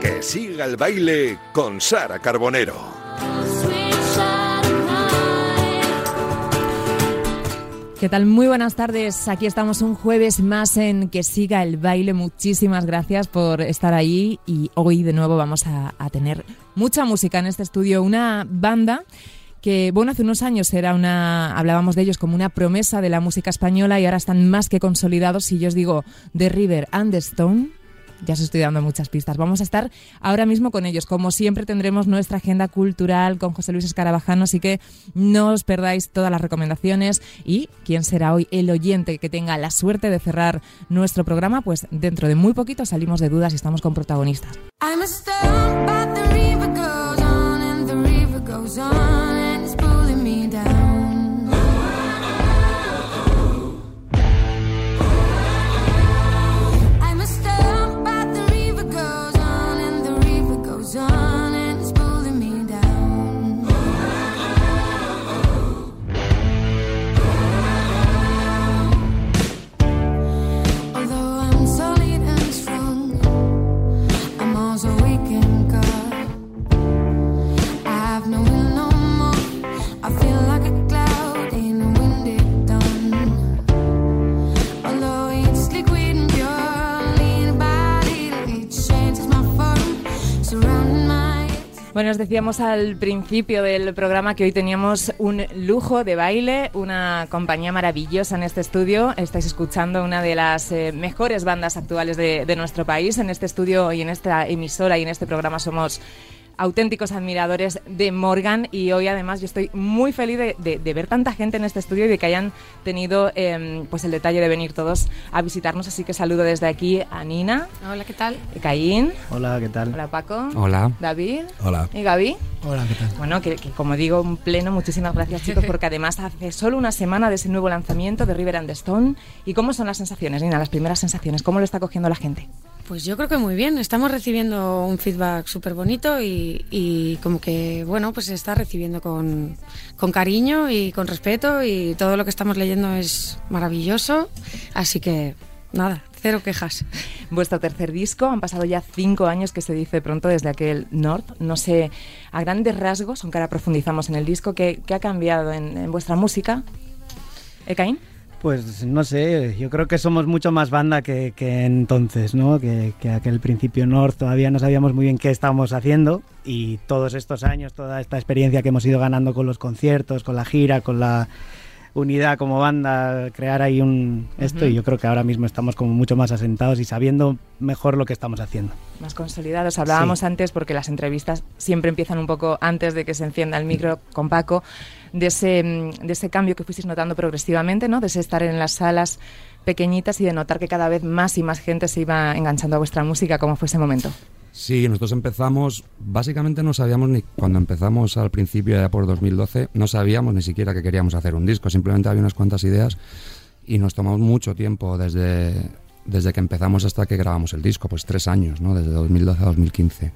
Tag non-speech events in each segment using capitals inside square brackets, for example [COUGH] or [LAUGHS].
Que siga el baile con Sara Carbonero. ¿Qué tal? Muy buenas tardes. Aquí estamos un jueves más en Que siga el baile. Muchísimas gracias por estar ahí y hoy de nuevo vamos a, tener mucha música en este estudio. Una banda que, bueno, hace unos años era una, hablábamos de ellos como una promesa de la música española y ahora están más que consolidados. Si yo os digo The River and the Stone, ya os estoy dando muchas pistas. Vamos a estar ahora mismo con ellos. Como siempre tendremos nuestra agenda cultural con José Luis Escarabajano, así que no os perdáis todas las recomendaciones y quién será hoy el oyente que tenga la suerte de cerrar nuestro programa, pues dentro de muy poquito salimos de dudas y estamos con protagonistas. Bueno, os decíamos al principio del programa que hoy teníamos un lujo de baile, una compañía maravillosa en este estudio. Estáis escuchando una de las eh, mejores bandas actuales de, de nuestro país. En este estudio y en esta emisora y en este programa somos auténticos admiradores de Morgan y hoy además yo estoy muy feliz de, de- de ver tanta gente en este estudio y de que hayan tenido eh, pues el detalle de venir todos a visitarnos. Así que saludo desde aquí a Nina, Hola, ¿qué tal? Caín, Hola, ¿qué tal? hola Paco, Hola. David Hola. y Gaby. Hola, ¿qué tal? Bueno, que, que como digo, un pleno, muchísimas gracias [LAUGHS] chicos, porque además hace solo una semana de ese nuevo lanzamiento de River and the Stone. ¿Y cómo son las sensaciones, Nina? Las primeras sensaciones, ¿cómo lo está cogiendo la gente? Pues yo creo que muy bien. Estamos recibiendo un feedback súper bonito y, como que, bueno, pues se está recibiendo con, con cariño y con respeto y todo lo que estamos leyendo es maravilloso. Así que, nada, cero quejas. Vuestro tercer disco, han pasado ya cinco años que se dice pronto desde aquel North. No sé, a grandes rasgos, aunque ahora profundizamos en el disco, ¿qué, ha cambiado en, vuestra música? ¿Eh, Caín? Pues no sé, yo creo que somos mucho más banda que, que entonces, ¿no? Que, que aquel principio North todavía no sabíamos muy bien qué estábamos haciendo y todos estos años, toda esta experiencia que hemos ido ganando con los conciertos, con la gira, con la unidad como banda, crear ahí un esto y yo creo que ahora mismo estamos como mucho más asentados y sabiendo mejor lo que estamos haciendo. Más consolidados. Hablábamos Sí. antes, porque las entrevistas siempre empiezan un poco antes de que se encienda el micro con Paco, de ese, mm, de ese cambio que fuisteis notando progresivamente, ¿no? De ese estar en las salas pequeñitas y de notar que cada vez más y más gente se iba enganchando a vuestra música. ¿Cómo fue ese momento? Sí, nosotros empezamos, básicamente no sabíamos ni cuando empezamos al principio, ya por 2012, no sabíamos ni siquiera que queríamos hacer un disco, simplemente había unas cuantas ideas y nos tomamos mucho tiempo desde, desde que empezamos hasta que grabamos el disco, pues tres años, ¿no? Desde 2012 a 2015.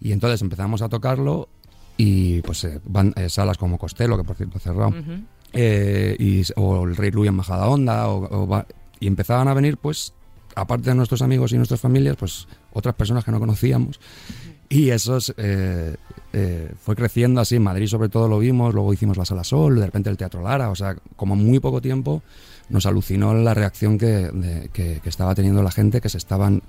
Y entonces empezamos a tocarlo y pues eh, van, eh, salas como Costello, que por cierto cerrado, Ujú. eh, y, o el Rey Luis en Majada Onda, o, o va- y empezaban a venir, pues, aparte de nuestros amigos y nuestras familias, pues otras personas que no conocíamos. Y eso es, eh, eh, fue creciendo así. En Madrid, sobre todo, lo vimos. Luego hicimos la Sala Sol, de repente el Teatro Lara. O sea, como muy poco tiempo nos alucinó la reacción que, de- que- que estaba teniendo la gente, que se estaban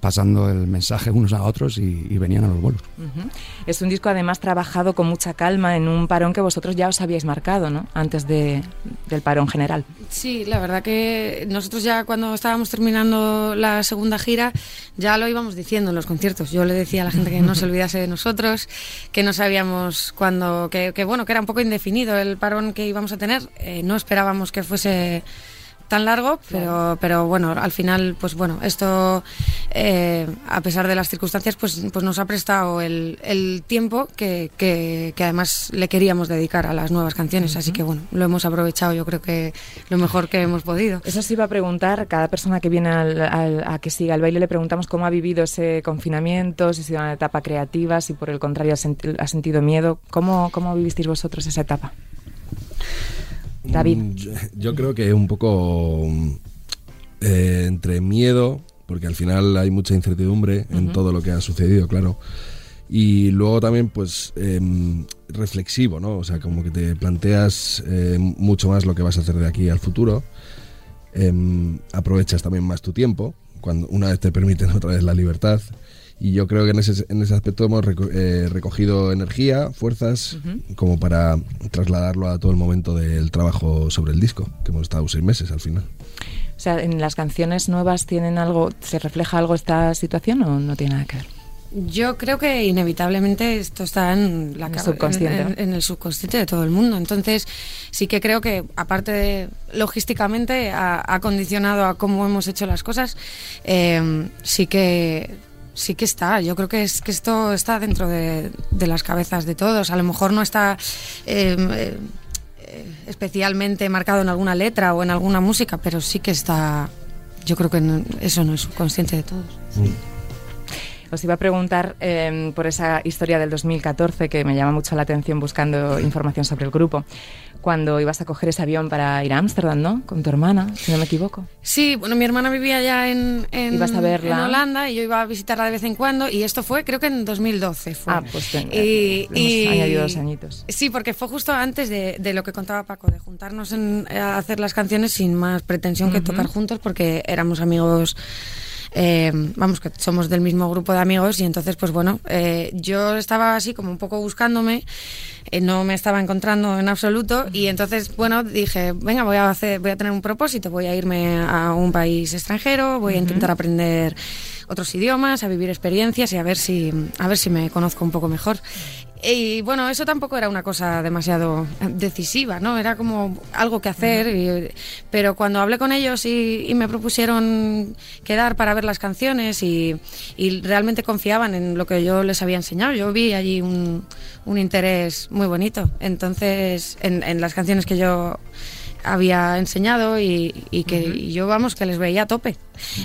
pasando el mensaje unos a otros y, y venían a los vuelos. Ujú. Es un disco además trabajado con mucha calma en un parón que vosotros ya os habíais marcado, ¿no? Antes de, del parón general. Sí, la verdad que nosotros ya cuando estábamos terminando la segunda gira ya lo íbamos diciendo en los conciertos. Yo le decía a la gente que no se [LAUGHS] olvidase de nosotros, que no sabíamos cuándo, que, que bueno, que era un poco indefinido el parón que íbamos a tener. Eh, no esperábamos que fuese tan largo, pero, pero bueno, al final, pues bueno, esto, eh, a pesar de las circunstancias, pues, pues nos ha prestado el, el tiempo que, que, que además le queríamos dedicar a las nuevas canciones, así que bueno, lo hemos aprovechado yo creo que lo mejor que hemos podido. Eso sí iba a preguntar, cada persona que viene al- al- a que siga el baile le preguntamos cómo ha vivido ese confinamiento, si ha sido una etapa creativa, si por el contrario ha, ha sentido miedo. ¿Cómo, ¿Cómo vivisteis vosotros esa etapa? David. Mm, Yo, yo creo que un poco mm, eh, entre miedo, porque al final hay mucha incertidumbre en todo lo que ha sucedido, claro. Y luego también, pues, em, reflexivo, ¿no? O sea, como que te planteas eh, mucho más lo que vas a hacer de aquí al futuro. Em, aprovechas también más tu tiempo, cuando una vez te permiten [LAUGHS] otra vez la libertad. Y yo creo que en ese, en ese aspecto hemos reco- eh, recogido energía, fuerzas, como para trasladarlo a todo el momento del trabajo sobre el disco, que hemos estado seis meses al final. O sea, ¿en las canciones nuevas tienen algo, se refleja algo esta situación o no tiene nada que ver? Yo creo que inevitablemente esto está en, la En el subconsciente, en- el subconsciente de todo el mundo. Entonces, sí que creo que, aparte de logísticamente, ha, ha condicionado a cómo hemos hecho las cosas. eh, sí que sí que está. Yo creo que es que esto está dentro de, de las cabezas de todos. A lo mejor no está eh, eh, especialmente marcado en alguna letra o en alguna música, pero sí que está. Yo creo que no- eso no es subconsciente de todos. Os iba a preguntar eh, por esa historia del 2014 que me llama mucho la atención buscando información sobre el grupo. Cuando ibas a coger ese avión para ir a Ámsterdam, ¿no? Con tu hermana, si no me equivoco. Sí, bueno, mi hermana vivía ya en, en, Ibas a verla. en Holanda y yo iba a visitarla de vez en cuando y esto fue, creo que en 2012 fue. Ah, pues ten- y, hemos y- añadido dos añitos. Sí, porque fue justo antes de, de lo que contaba Paco, de juntarnos en, a hacer las canciones sin más pretensión que tocar juntos porque éramos amigos... eh, vamos, que somos del mismo grupo de amigos y entonces, pues bueno, eh, yo estaba así como un poco buscándome, eh, no me estaba encontrando en absoluto y entonces, bueno, dije, venga, voy a hacer, voy a tener un propósito, voy a irme a un país extranjero, voy a intentar aprender otros idiomas, a vivir experiencias y a ver si, a ver si me conozco un poco mejor. Y bueno, eso tampoco era una cosa demasiado decisiva, ¿no? Era como algo que hacer. pero cuando hablé con ellos y, me propusieron quedar para ver las canciones y, y realmente confiaban en lo que yo les había enseñado, yo vi allí un, un interés muy bonito. Entonces, en, en las canciones que yo había enseñado y, y que y yo vamos que les veía a tope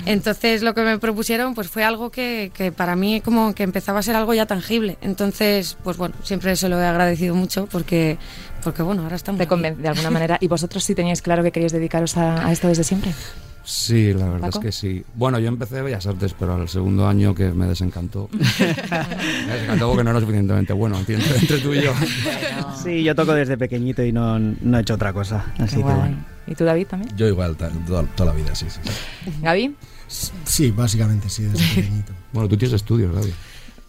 entonces lo que me propusieron pues fue algo que, que para mí como que empezaba a ser algo ya tangible entonces pues bueno siempre se lo he agradecido mucho porque porque bueno ahora estamos Te aquí. conven- de alguna manera. ¿Y vosotros sí teníais claro que queríais dedicaros a, a esto desde siempre? Sí, la verdad ¿Paco? es que sí. Bueno, yo empecé Bellas Artes, pero al segundo año que me desencantó. [LAUGHS] me desencantó porque no era suficientemente bueno, entiendo, entre tú y yo. [LAUGHS] Sí, yo toco desde pequeñito y no, no he hecho otra cosa. Así Qué que bueno. ¿Y tú, David, también? Yo igual, toda, toda la vida, sí, sí. sí. ¿Gaby? Sí, básicamente sí, desde [LAUGHS] pequeñito. Bueno, tú tienes estudios, David.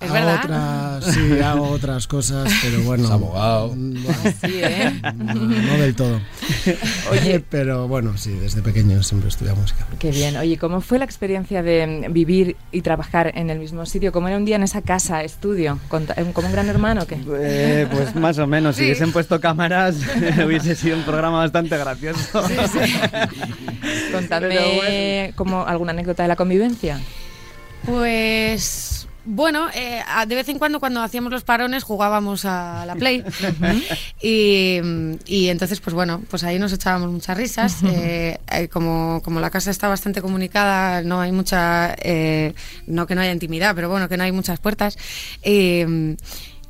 Es hago verdad. otras, sí, hago otras cosas, pero bueno. Es abogado. mm, [LAUGHS] bueno, Sí, ¿eh? no, no del todo. [LAUGHS] Oye, [LAUGHS] pero bueno, sí, desde pequeño siempre estudié música. Qué bien. Oye, ¿cómo fue la experiencia de vivir y trabajar en el mismo sitio? ¿Cómo era un día en esa casa, estudio? Con- ¿Como un gran hermano o qué? Eh, pues más o menos, si Sí. hubiesen puesto cámaras hubiese sido un programa bastante gracioso. Contadme Pero bueno. como alguna anécdota de la convivencia. Pues bueno, eh, a- de vez en cuando cuando hacíamos los parones jugábamos a la Play [LAUGHS] y, y entonces pues bueno, pues ahí nos echábamos muchas risas. Eh, eh, como, como la casa está bastante comunicada, no hay mucha, eh, no que no haya intimidad, pero bueno, que no hay muchas puertas. Eh,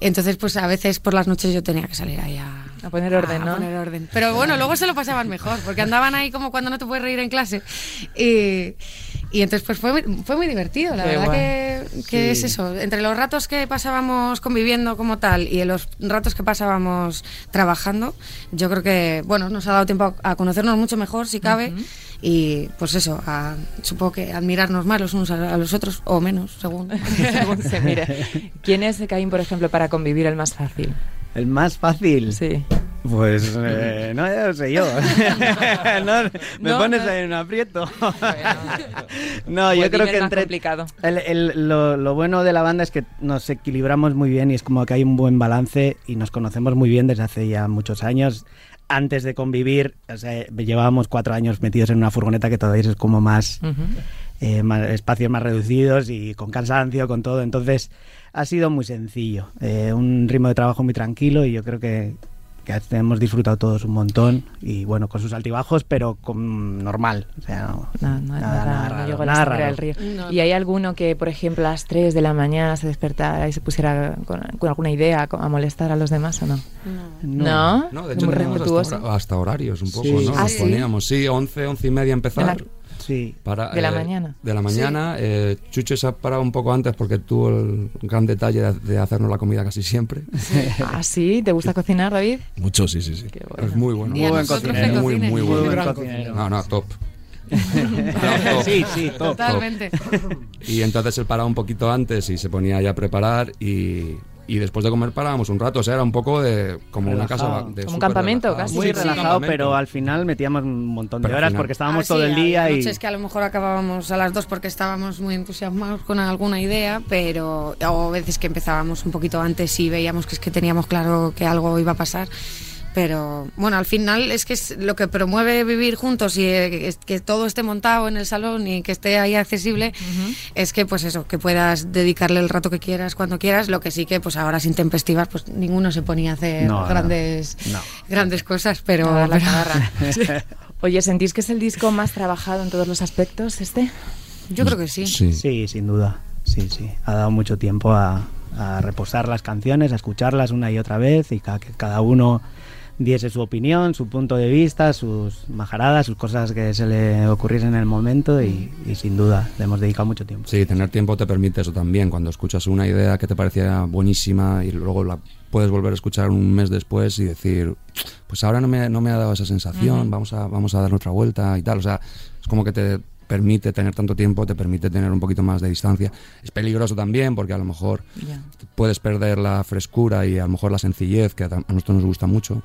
entonces pues a veces por las noches yo tenía que salir ahí a, A poner orden, a ¿no? poner orden. Pero bueno, luego se lo pasaban mejor, porque andaban ahí como cuando no te puedes reír en clase. Y, y entonces pues fue, muy- fue muy divertido, la Qué verdad guay. que, que es eso. Entre los ratos que pasábamos conviviendo como tal y los ratos que pasábamos trabajando, yo creo que, bueno, nos ha dado tiempo a, a conocernos mucho mejor, si cabe. Y pues eso, a- supongo que admirarnos más los unos a, a los otros, o menos, según. [LAUGHS] Según se mire. ¿Quién es, Caín, por ejemplo, para convivir el más fácil? El más fácil. Sí. Pues eh, no, ya lo sé yo. [LAUGHS] No, me No, pones no. ahí en un aprieto. no, yo Pues creo que entre complicado. el- el- lo, lo bueno de la banda es que nos equilibramos muy bien y es como que hay un buen balance y nos conocemos muy bien desde hace ya muchos años. antes de convivir, o sea, llevábamos cuatro años metidos en una furgoneta que todavía es como más, eh, más- espacios más reducidos y con cansancio, con todo. Entonces ha sido muy sencillo, eh, un ritmo de trabajo muy tranquilo y yo creo que, que hemos disfrutado todos un montón y bueno, con sus altibajos, pero con normal. O sea, no, No, no, nada, nada, no raro, la río. No. ¿Y hay alguno que, por ejemplo, a las 3 de la mañana se despertara y se pusiera con, con alguna idea a molestar a los demás o no? No, No, de hecho, muy hasta, hora- hasta horarios un poco, Sí. ¿no? ¿Ah, Nos sí? poníamos, sí, 11, 11 y media empezar. De la- Sí. Para, ¿De la eh, mañana? De la mañana. eh, Chucho se ha parado un poco antes porque tuvo el gran detalle de, de hacernos la comida casi siempre. [LAUGHS] ¿Ah, sí? ¿Te gusta cocinar, David? Mucho, sí, sí, sí. Qué bueno. Es muy bueno. Muy buen cocinero. Muy, muy Muy buen cocinero. No, no, top. No, [LAUGHS] top. Sí, sí, top. Totalmente. Y entonces él paraba un poquito antes y se ponía ya a preparar y, y después de comer parábamos un rato. O sea, era un poco de como una casa de Como un campamento, relajado. casi. Muy Sí, relajado, campamento. pero al final metíamos un montón de Pero horas porque estábamos Ah, todo sí, el día y noches que a lo mejor acabábamos a las dos porque estábamos muy entusiasmados con alguna idea, pero o veces que empezábamos un poquito antes y veíamos que es que teníamos claro que algo iba a pasar. Pero bueno, al final es que es lo que promueve vivir juntos y eh, que todo esté montado en el salón y que esté ahí accesible, es que pues eso, que puedas dedicarle el rato que quieras, cuando quieras, lo que sí que pues ahora sin tempestivas pues ninguno se ponía a hacer No, grandes, no. grandes cosas, pero... A dar la pero- cagarra. [LAUGHS] Oye, ¿sentís que es el disco más trabajado en todos los aspectos este? Yo creo que sí. Sí. Sí, sin duda. Sí, sí. Ha dado mucho tiempo a, a reposar las canciones, a escucharlas una y otra vez y ca- que cada uno diese su opinión, su punto de vista, sus majaradas, sus cosas que se le ocurriesen en el momento y, y sin duda le hemos dedicado mucho tiempo. Sí, tener tiempo te permite eso también. Cuando escuchas una idea que te parecía buenísima y luego la puedes volver a escuchar un mes después y decir, pues ahora no me, no me ha dado esa sensación, vamos, a, vamos a dar otra vuelta y tal. O sea, es como que te permite tener tanto tiempo, te permite tener un poquito más de distancia. Es peligroso también porque a lo mejor puedes perder la frescura y a lo mejor la sencillez, que a a nosotros nos gusta mucho.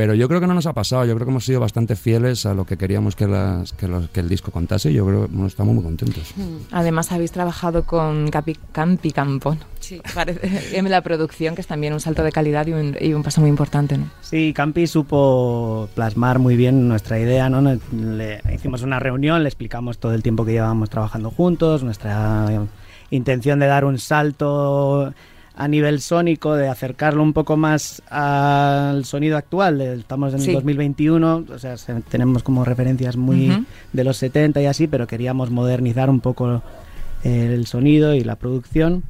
Pero yo creo que no nos ha pasado, yo creo que hemos sido bastante fieles a lo que queríamos que, las, que, los- que el disco contase y yo creo que bueno, estamos muy contentos. Además habéis trabajado con Capi, Campi Campón. Sí. [LAUGHS] Parece, en la producción, que es también un salto de calidad y un, y un paso muy importante, ¿no? Sí, Campi supo plasmar muy bien nuestra idea, ¿no? Le hicimos una reunión, le explicamos todo el tiempo que llevábamos trabajando juntos, nuestra intención de dar un salto a nivel sónico, de acercarlo un poco más al sonido actual. Estamos en Sí. 2021, o sea, se- tenemos como referencias muy Ujú. de los 70 y así, pero queríamos modernizar un poco el sonido y la producción.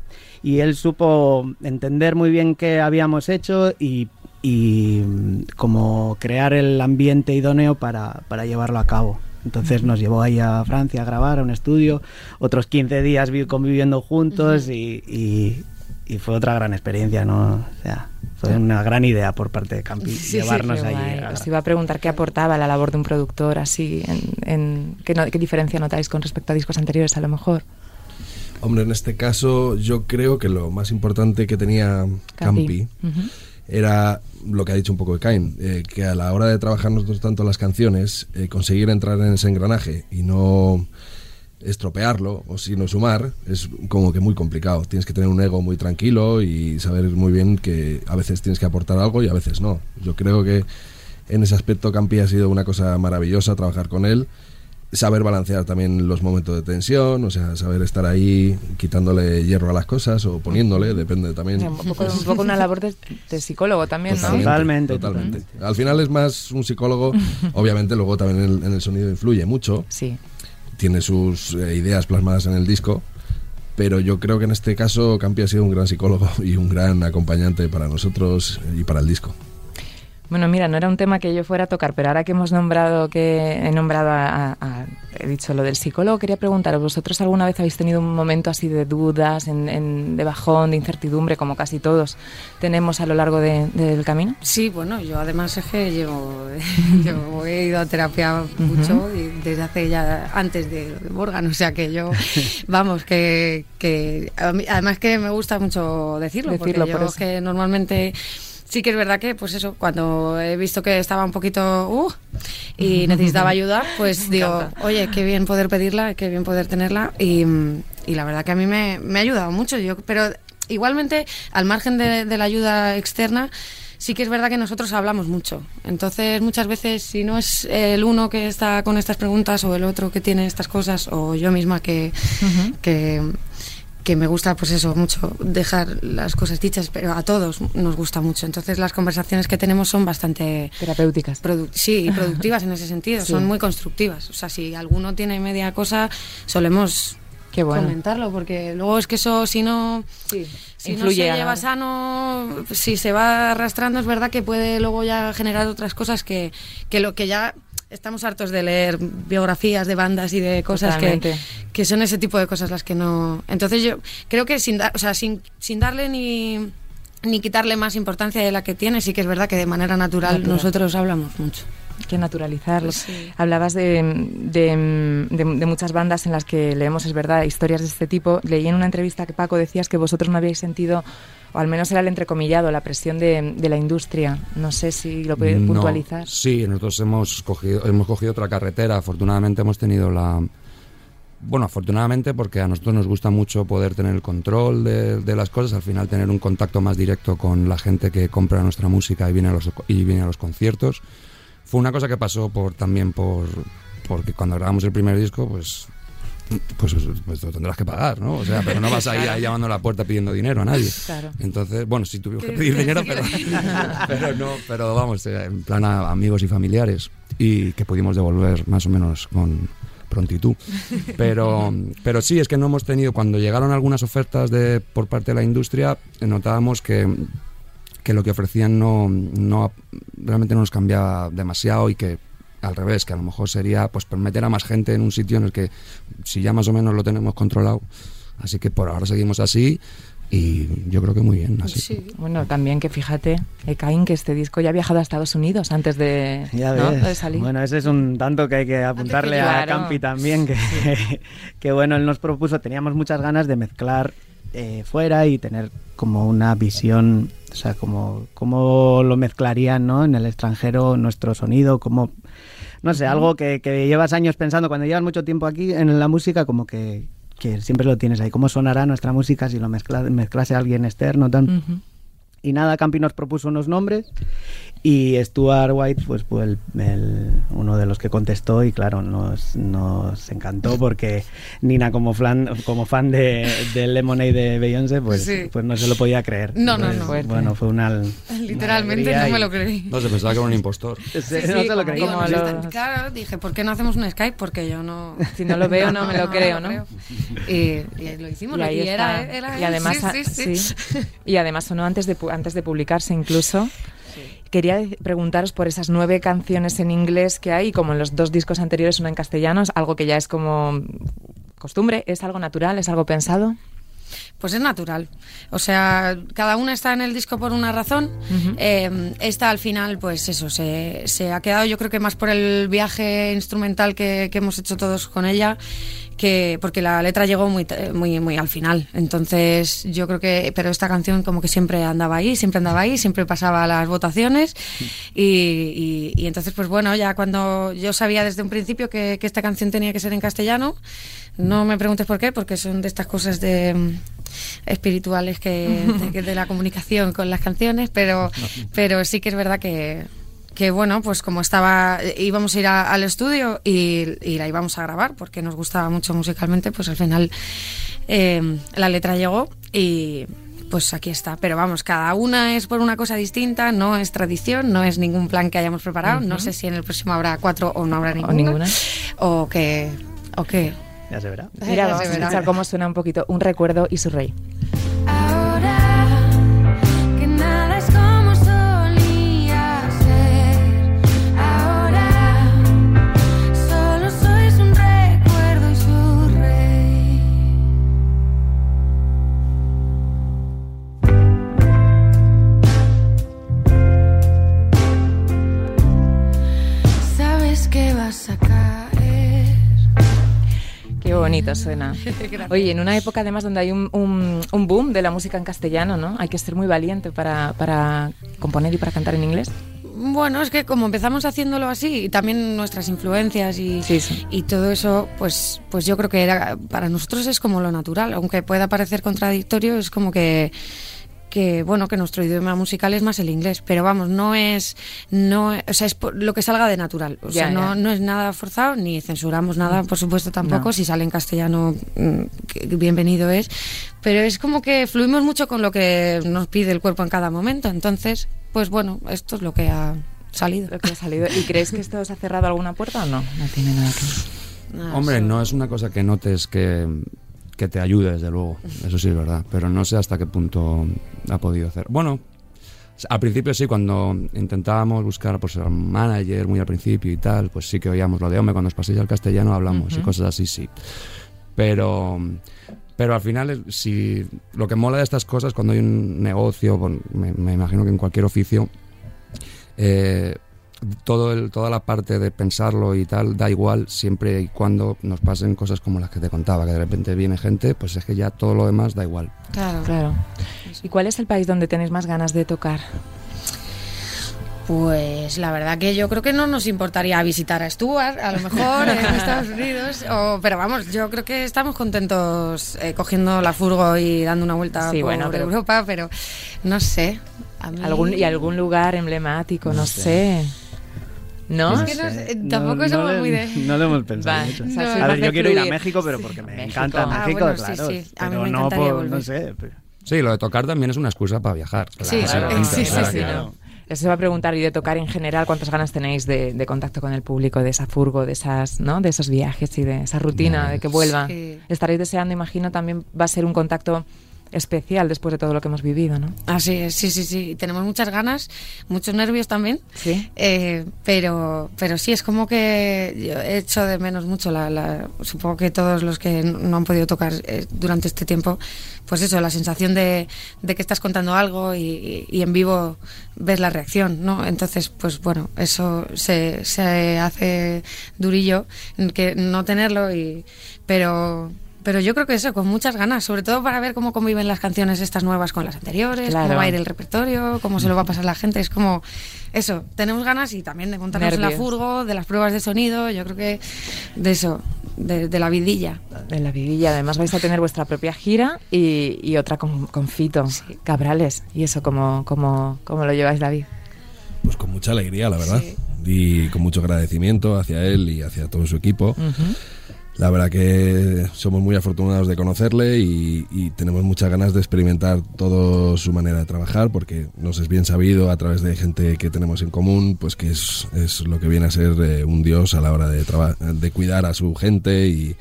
Y él supo entender muy bien qué habíamos hecho y, y, como crear el ambiente idóneo para, para llevarlo a cabo. Entonces nos llevó ahí a Francia a grabar, a un estudio, otros 15 días vi- conviviendo juntos y, y- y fue otra gran experiencia, ¿no? O sea, fue una gran idea por parte de Campi Sí, sí, llevarnos Qué allí. Os iba a preguntar qué aportaba la labor de un productor así, en, en- ¿qué, no- qué diferencia notáis con respecto a discos anteriores a lo mejor? Hombre, en este caso yo creo que lo más importante que tenía Campi, era lo que ha dicho un poco de Cain, eh, que a la hora de trabajar nosotros tanto las canciones, eh, conseguir entrar en ese engranaje y no estropearlo o sino sumar es como que muy complicado. Tienes que tener un ego muy tranquilo y saber muy bien que a veces tienes que aportar algo y a veces no. Yo creo que en ese aspecto Campi ha sido una cosa maravillosa trabajar con él. Saber balancear también los momentos de tensión, o sea, saber estar ahí quitándole hierro a las cosas o poniéndole, depende también. Un poco, un poco una labor de, de psicólogo también, ¿no? Totalmente, totalmente. Al final es más un psicólogo, obviamente luego también en el, en el sonido influye mucho, Sí. Tiene sus eh, ideas plasmadas en el disco, pero yo creo que en este caso Campi ha sido un gran psicólogo y un gran acompañante para nosotros y para el disco. Bueno, mira, no era un tema que yo fuera a tocar, pero ahora que hemos nombrado, que he nombrado a, he dicho lo del psicólogo, quería preguntaros, ¿vosotros alguna vez habéis tenido un momento así de dudas, en- en- de bajón, de incertidumbre, como casi todos tenemos a lo largo de- del camino? Sí, bueno, yo además es que llevo, [LAUGHS] yo he ido a terapia mucho y desde hace ya antes de Morgan, o sea que yo, [LAUGHS] vamos, que, que a mí- además que me gusta mucho decirlo, Decirlo, porque por yo que normalmente sí que es verdad que, pues eso, cuando he visto que estaba un poquito uh, y necesitaba ayuda, pues [LAUGHS] digo, oye, qué bien poder pedirla, qué bien poder tenerla y, y la verdad que a mí me, me ha ayudado mucho, yo, pero igualmente al margen de, de la ayuda externa, sí que es verdad que nosotros hablamos mucho. Entonces, muchas veces, si no es el uno que está con estas preguntas o el otro que tiene estas cosas, o yo misma que, que, que me gusta, pues eso, mucho dejar las cosas dichas, pero a todos nos gusta mucho. Entonces, las conversaciones que tenemos son bastante Terapéuticas. sí, y [LAUGHS] productivas en ese sentido, Sí. son muy constructivas. O sea, si alguno tiene media cosa, solemos Qué bueno. comentarlo, porque luego es que eso, si no, Sí, si no influye se a- lleva sano, si se va arrastrando, es verdad que puede luego ya generar otras cosas que, que lo que ya estamos hartos de leer biografías de bandas y de cosas que, que son ese tipo de cosas las que no. Entonces yo creo que sin, dar- o sea, sin, sin darle ni ni quitarle más importancia de la que tiene, sí que es verdad que de manera natural, Natural. nosotros hablamos mucho. Que naturalizarlo. Sí. Hablabas de, de- de- de muchas bandas en las que leemos, es verdad, historias de este tipo. Leí en una entrevista que Paco decías que vosotros no habíais sentido, o al menos era el entrecomillado, la presión de, de la industria. No sé si lo puedes No, puntualizar. Sí, nosotros hemos cogido, hemos cogido otra carretera. Afortunadamente hemos tenido la... Bueno, afortunadamente porque a nosotros nos gusta mucho poder tener el control de, de las cosas, al final tener un contacto más directo con la gente que compra nuestra música y viene a los, y viene a los conciertos. Fue una cosa que pasó por también por porque cuando grabamos el primer disco, pues pues, pues lo tendrás que pagar, ¿no? O sea, pero no vas a ir ahí llamando a la puerta pidiendo dinero a nadie. Claro. Entonces, bueno, sí tuvimos que pedir dinero, pero, pero no, pero vamos, eh, en plan a amigos y familiares y que pudimos devolver más o menos con prontitud. Pero, pero sí, es que no hemos tenido, cuando llegaron algunas ofertas de, por parte de la industria, notábamos que, que lo que ofrecían no, no realmente no nos cambiaba demasiado y que al revés, que a lo mejor sería pues meter a más gente en un sitio en el que si ya más o menos lo tenemos controlado. Así que por ahora seguimos así y yo creo que muy bien así. Sí. Bueno, también que fíjate, Caín, que este disco ya ha viajado a Estados Unidos antes de, Ya ¿no? ves. de salir. Bueno, ese es un tanto que hay que apuntarle a Claro. Campi también, que, [LAUGHS] que bueno, él nos propuso, teníamos muchas ganas de mezclar eh, fuera y tener como una visión, o sea, como cómo lo mezclarían ¿no? en el extranjero nuestro sonido, como, no sé, algo que, que llevas años pensando, cuando llevas mucho tiempo aquí en la música, como que, que siempre lo tienes ahí, cómo sonará nuestra música si lo mezcla, mezclase alguien externo, tan... Y nada, Campi nos propuso unos nombres y Stuart White pues fue el, el- uno de los que contestó y claro, nos, nos encantó porque Nina como, flan, como fan de, de Lemonade de Beyoncé pues, Sí. pues no se lo podía creer. No, no, Entonces, no. Bueno, fue una... Literalmente no me lo creí. No se pensaba que era un impostor. no sí, se lo como- creía. como Digo, lo- no está- Claro, dije, ¿por qué no hacemos un Skype? Porque yo no... Si no lo veo, no me lo [LAUGHS] creo, ¿no? Y, y lo hicimos, Y ahí y era, está. era y además, sí, sí, sí. sí. y además sonó antes de antes de publicarse incluso. Quería preguntaros por esas nueve canciones en inglés que hay, como en los dos discos anteriores, una en castellano, algo que ya es como costumbre, es algo natural, es algo pensado. Pues es natural. O sea, cada una está en el disco por una razón. Eh, esta al final, pues eso, se, se ha quedado yo creo que más por el viaje instrumental que, que hemos hecho todos con ella, que porque la letra llegó muy, muy, muy al final. Entonces yo creo que, pero esta canción como que siempre andaba ahí, siempre andaba ahí, siempre pasaba las votaciones. Y, y- y entonces, pues bueno, ya cuando yo sabía desde un principio que, que esta canción tenía que ser en castellano, no me preguntes por qué, porque son de estas cosas de mm, espirituales que de, la comunicación con las canciones, pero [LAUGHS] pero sí que es verdad que que bueno, pues como estaba, íbamos a ir a- al estudio y, y la íbamos a grabar porque nos gustaba mucho musicalmente, pues al final eh, la letra llegó y pues aquí está. Pero vamos, cada una es por una cosa distinta, no es tradición, no es ningún plan que hayamos preparado. No sé si en el próximo habrá cuatro o no habrá ninguna. ninguna. O que, o que Ya se verá. Mira, vamos a escuchar cómo suena un poquito Un recuerdo y su rey. Bonito suena. [LAUGHS] Oye, en una época además donde hay un, un- un boom de la música en castellano, ¿no? Hay que ser muy valiente para, para componer y para cantar en inglés. Bueno, es que como empezamos haciéndolo así, y también nuestras influencias y, Sí, sí. y todo eso, pues, pues yo creo que era, para nosotros es como lo natural, aunque pueda parecer contradictorio, es como que que bueno que nuestro idioma musical es más el inglés pero vamos no es no o sea es lo que salga de natural. O sea no, no es nada forzado ni censuramos nada por supuesto tampoco. Si sale en castellano mm, bienvenido es. Pero es como que fluimos mucho con lo que nos pide el cuerpo en cada momento. Entonces pues bueno esto es lo que ha salido. Lo que ha salido. Y crees que esto os ha cerrado alguna puerta o no no tiene nada que Hombre, no es una cosa que notes que, que te ayude, desde luego. Eso sí es verdad. Pero no sé hasta qué punto ha podido hacer. Bueno, al principio sí, cuando intentábamos buscar pues, un manager muy al principio y tal, pues sí que oíamos lo de, hombre, cuando os paséis al castellano hablamos y cosas así, sí. Pero, pero al final, si lo que mola de estas cosas, cuando hay un negocio, me, me imagino que en cualquier oficio, eh, todo el, toda la parte de pensarlo y tal da igual siempre y cuando nos pasen cosas como las que te contaba, que de repente viene gente, pues es que ya todo lo demás da igual. claro claro ¿y cuál es el país donde tenéis más ganas de tocar? Pues la verdad que yo creo que no nos importaría visitar a Stuart, a lo mejor en [LAUGHS] Estados Unidos, o, pero vamos, yo creo que estamos contentos eh, cogiendo la furgo y dando una vuelta Sí, por bueno, pero- Europa, pero no sé. a mí- ¿Algún, ¿Y algún lugar emblemático? No, sé. ¿No? Es que no sé, tampoco no, somos le- muy de... no lo hemos pensado Va, mucho. o sea, No, se a ver, yo quiero ir a. México, pero porque me México. encanta Ah, México, bueno, sí, claro. sí. A mí pero me no por, volver. no sé. pero- Sí, lo de tocar también es una excusa para viajar. Sí, claramente, sí, sí, sí, no. Eso se va a preguntar y de tocar en general, ¿cuántas ganas tenéis de, de contacto con el público, de esa furgo, de esas, ¿no? de esos viajes y de esa rutina, de que vuelva? Sí. Estaréis deseando, imagino, también va a ser un contacto especial después de todo lo que hemos vivido, ¿no? Así es, sí, sí, sí. Tenemos muchas ganas, muchos nervios también. Sí. Eh, pero, pero sí, es como que yo he hecho de menos mucho, la, la- supongo que todos los que no han podido tocar eh, durante este tiempo, pues eso, la sensación de, de que estás contando algo y, y- y en vivo ves la reacción, ¿no? Entonces, pues bueno, eso se, se hace durillo, que no tenerlo, y, pero... Pero yo creo que eso, con muchas ganas, sobre todo para ver cómo conviven las canciones estas nuevas con las anteriores, Claro. cómo va a ir el repertorio, cómo se lo va a pasar la gente. Es como eso, tenemos ganas y también de montarnos en la Nervios. furgo, de las pruebas de sonido, yo creo que de eso, de, de la vidilla. En la vidilla, además vais a tener vuestra propia gira y, y otra con, con Fito, Cabrales. ¿Y eso cómo, cómo, cómo lo lleváis, David? Pues con mucha alegría, la verdad. Sí. Y con mucho agradecimiento hacia él y hacia todo su equipo. La verdad que somos muy afortunados de conocerle y, tenemos muchas ganas de experimentar toda su manera de trabajar porque nos es bien sabido a través de gente que tenemos en común pues que es, es lo que viene a ser eh, un dios a la hora de, de cuidar a su gente y,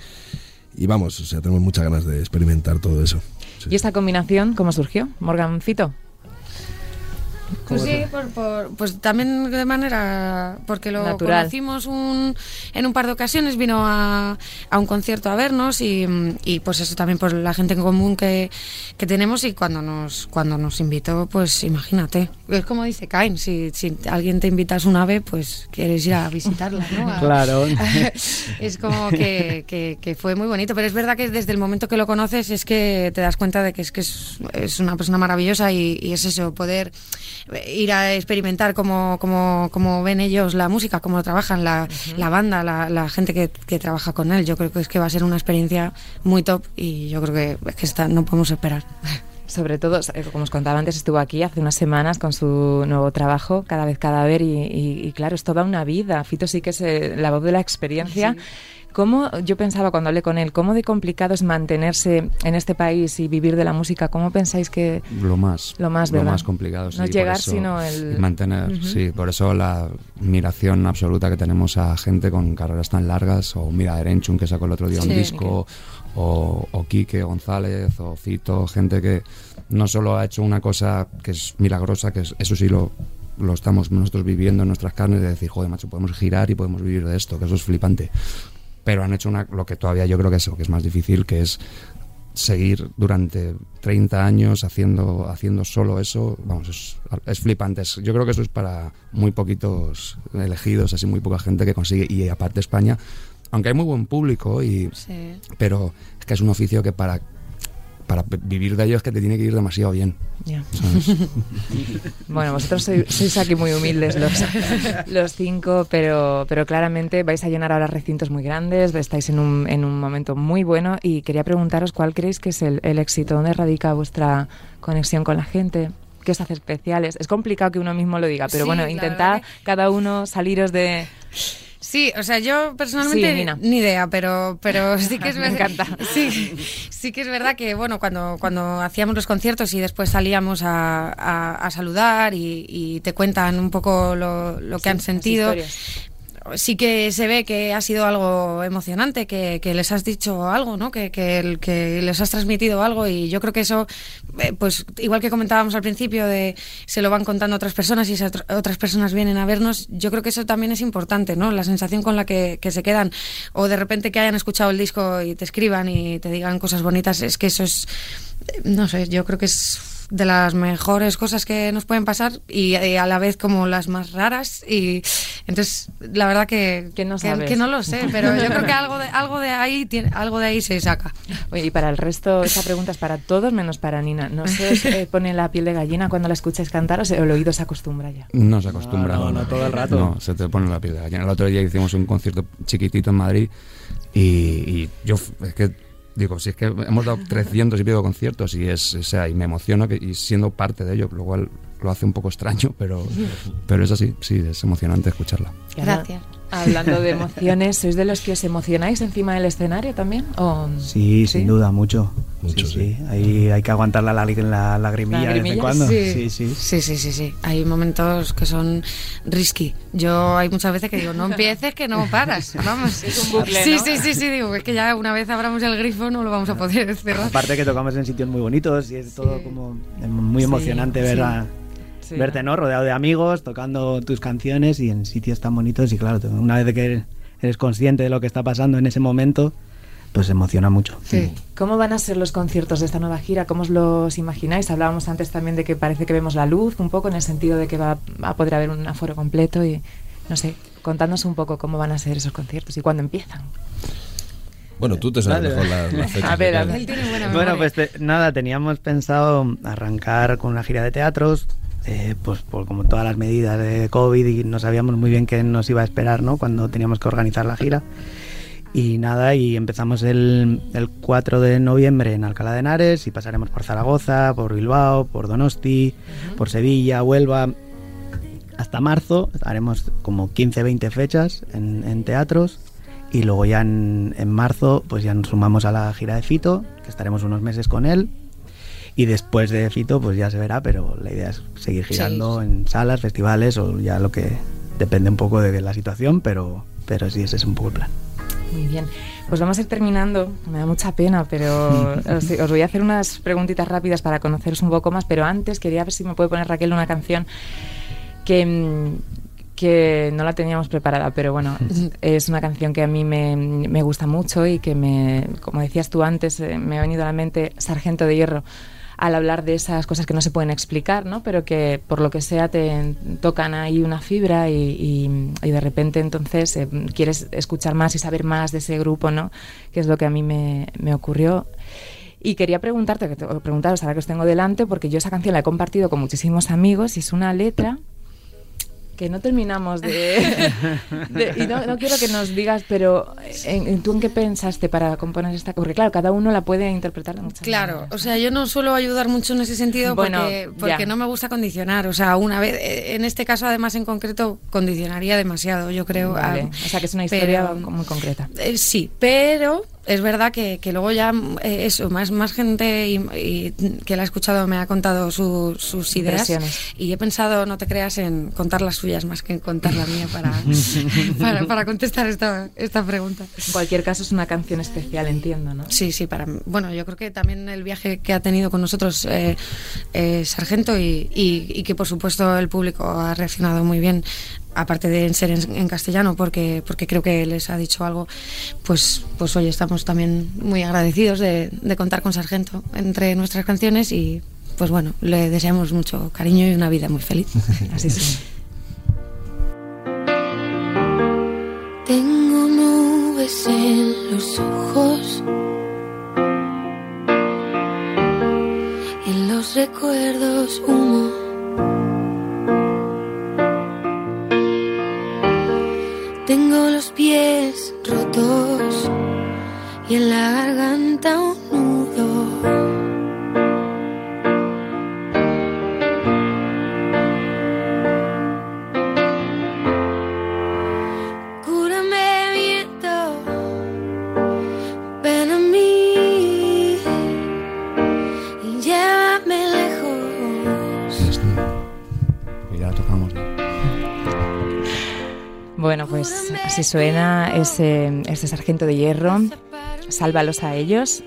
y vamos, o sea, tenemos muchas ganas de experimentar todo eso. Sí. ¿Y esta combinación cómo surgió? Morgan Fito. Pues sí, por, por- pues también de manera, porque lo Natural. conocimos un, en un par de ocasiones, vino a, a un concierto a vernos y, y, pues eso también por la gente en común que, que tenemos y cuando nos cuando nos invitó, pues imagínate, es como dice Cain, si, si alguien te invita a su nave, pues quieres ir a visitarla, ¿no? [LAUGHS] A- Claro. [LAUGHS] es como que, que- que fue muy bonito, pero es verdad que desde el momento que lo conoces es que te das cuenta de que es que es, es una persona maravillosa y, y es eso, poder ir a experimentar cómo, cómo, cómo ven ellos la música, cómo trabajan, la, la banda, la, la gente que, que trabaja con él. Yo creo que es que va a ser una experiencia muy top y yo creo que, que está, no podemos esperar. [LAUGHS] Sobre todo, como os contaba antes, estuvo aquí hace unas semanas con su nuevo trabajo, Cada vez Cadáver, y, y- y claro, es toda una vida. Fito sí que es eh, la voz de la experiencia. ¿Cómo, yo pensaba cuando hablé con él, cómo de complicado es mantenerse en este país y vivir de la música? ¿Cómo pensáis que Lo más, Lo más, ¿verdad? más complicado. sí, No es llegar, eso- sino el- mantener, sí. Por eso la admiración absoluta que tenemos a gente con carreras tan largas, o mira, Erenchun que sacó el otro día un disco, o, o Quique González, o Fito, gente que no solo ha hecho una cosa que es milagrosa, que es, eso sí lo, lo estamos nosotros viviendo en nuestras carnes, de decir, joder, macho, podemos girar y podemos vivir de esto, que eso es flipante. Pero han hecho una, lo que todavía yo creo que es lo que es más difícil, que es seguir durante 30 años haciendo, haciendo solo eso, vamos, es, es flipante. Yo creo que eso es para muy poquitos elegidos, así muy poca gente que consigue. Y aparte España, aunque hay muy buen público, y, pero es que es un oficio que para, para vivir de ello es que te tiene que ir demasiado bien. [LAUGHS] Bueno, vosotros sois, sois aquí muy humildes los, los cinco, pero, pero claramente vais a llenar ahora recintos muy grandes, estáis en un, en un momento muy bueno y quería preguntaros cuál creéis que es el, el éxito, dónde radica vuestra conexión con la gente, qué os hace especiales. Es complicado que uno mismo lo diga, pero Sí, bueno, intentad cada uno saliros de... Sí, o sea, yo personalmente Sí, ni idea, pero, pero [LAUGHS] sí que es Me verdad. encanta. [LAUGHS] Sí, sí que es verdad que bueno, cuando, cuando hacíamos los conciertos y después salíamos a, a- a saludar y, y te cuentan un poco lo, lo que Sí, han sentido. Sí que se ve que ha sido algo emocionante, que, que les has dicho algo, ¿no? Que, que, les has transmitido algo y yo creo que eso, eh, pues igual que comentábamos al principio de se lo van contando otras personas y esas otr- otras personas vienen a vernos, yo creo que eso también es importante, ¿no? La sensación con la que, que se quedan o de repente que hayan escuchado el disco y te escriban y te digan cosas bonitas, es que eso es, eh, no sé, yo creo que es de las mejores cosas que nos pueden pasar y, y a la vez como las más raras y entonces la verdad que Que no que, que no lo sé pero yo creo que [LAUGHS] algo de algo de ahí tiene algo de ahí se saca Oye, y para el resto, esta pregunta es para todos menos para Nina. ¿No se os eh, pone la piel de gallina cuando la escucháis cantar o se- o el oído se acostumbra ya? No se acostumbra. No, no, no, todo el rato. No, se te pone la piel de gallina. El otro día hicimos un concierto chiquitito en Madrid y, y yo, es que, digo, si es que hemos dado 300 y pico conciertos y es, o sea, y me emociono que, y siendo parte de ello, lo cual lo hace un poco extraño, pero, pero es así, sí, es emocionante escucharla. Gracias. Hablando de [LAUGHS] emociones, ¿sois de los que os emocionáis encima del escenario también? ¿O... Sí, sin duda, mucho. Mucho, sí, sí. Ahí hay que aguantar la, la, la lagrimilla de vez en cuando. Sí. sí, sí. sí sí sí sí hay momentos que son risky yo hay muchas veces que digo no empieces que no paras [LAUGHS] vamos Es un bucle, sí ¿no? sí sí sí digo es que ya una vez abramos el grifo no lo vamos a poder cerrar Aparte que tocamos en sitios muy bonitos y es todo como muy Sí, emocionante ver sí. verte, ¿no? Rodeado de amigos, tocando tus canciones y en sitios tan bonitos y claro, una vez que eres consciente de lo que está pasando en ese momento, pues emociona mucho. sí ¿Cómo van a ser los conciertos de esta nueva gira? ¿Cómo os los imagináis? Hablábamos antes también de que parece que vemos la luz, un poco en el sentido de que va a poder haber un aforo completo y no sé, contadnos un poco cómo van a ser esos conciertos y cuándo empiezan. Bueno, tú te sabes mejor las, las fechas. A ver, a ver. él tiene buena memoria Bueno, pues te- nada, teníamos pensado arrancar con una gira de teatros, eh, pues por como todas las medidas de COVID y no sabíamos muy bien qué nos iba a esperar, ¿no? Cuando teníamos que organizar la gira. Y nada, y empezamos el, el 4 de noviembre en Alcalá de Henares y pasaremos por Zaragoza, por Bilbao, por Donosti, por Sevilla, Huelva. Hasta marzo haremos como 15-20 fechas en, en teatros y luego ya en, en marzo pues ya nos sumamos a la gira de Fito, que estaremos unos meses con él. Y después de Fito pues ya se verá, pero la idea es seguir girando en salas, festivales o ya lo que depende un poco de la situación, pero, pero sí, ese es un poco el plan. Muy bien, pues vamos a ir terminando. Me da mucha pena, pero [LAUGHS] os, os voy a hacer unas preguntitas rápidas para conoceros un poco más. Pero antes quería ver si me puede poner Raquel una canción que, mm, que no la teníamos preparada, pero bueno, [LAUGHS] es una canción que a mí me, me gusta mucho y que me, como decías tú antes, eh, me ha venido a la mente Sargento de Hierro al hablar de esas cosas que no se pueden explicar, ¿no? pero que por lo que sea te tocan ahí una fibra y, de repente entonces eh, quieres escuchar más y saber más de ese grupo, ¿no? que es lo que a mí me, ocurrió. Y quería preguntarte, preguntaros ahora que os tengo delante, porque yo esa canción la he compartido con muchísimos amigos y es una letra que no terminamos de... [LAUGHS] de- y no, no quiero que nos digas, pero ¿en, en- ¿tú en qué pensaste para componer esta? Porque claro, cada uno la puede interpretar de muchas Claro, maneras. o sea, yo no suelo ayudar mucho en ese sentido Bueno, porque, no me gusta condicionar. O sea, una vez, en este caso además en concreto, condicionaría demasiado, yo creo. Vale, o sea que es una historia pero- muy concreta. Eh, sí, pero es verdad que, que luego ya eh, eso, más, más gente y, y que la ha escuchado me ha contado su- sus ideas y he pensado, no te creas, en contar las suyas más que en contar la mía para, [LAUGHS] para, para contestar esta, esta pregunta. En cualquier caso es una canción especial, entiendo, ¿no? Sí, sí, para mí. Bueno, yo creo que también el viaje que ha tenido con nosotros eh, eh, Sargento y, y- y que por supuesto el público ha reaccionado muy bien, aparte de ser en, en castellano, porque, porque creo que les ha dicho algo, pues, pues hoy estamos también muy agradecidos de, de contar con Sargento entre nuestras canciones y pues bueno, le deseamos mucho cariño y una vida muy feliz. [LAUGHS] Así sí. Tengo nubes en los ojos y en los recuerdos humo. Los pies rotos y en la si suena ese, ese sargento de hierro, sálvalos a ellos.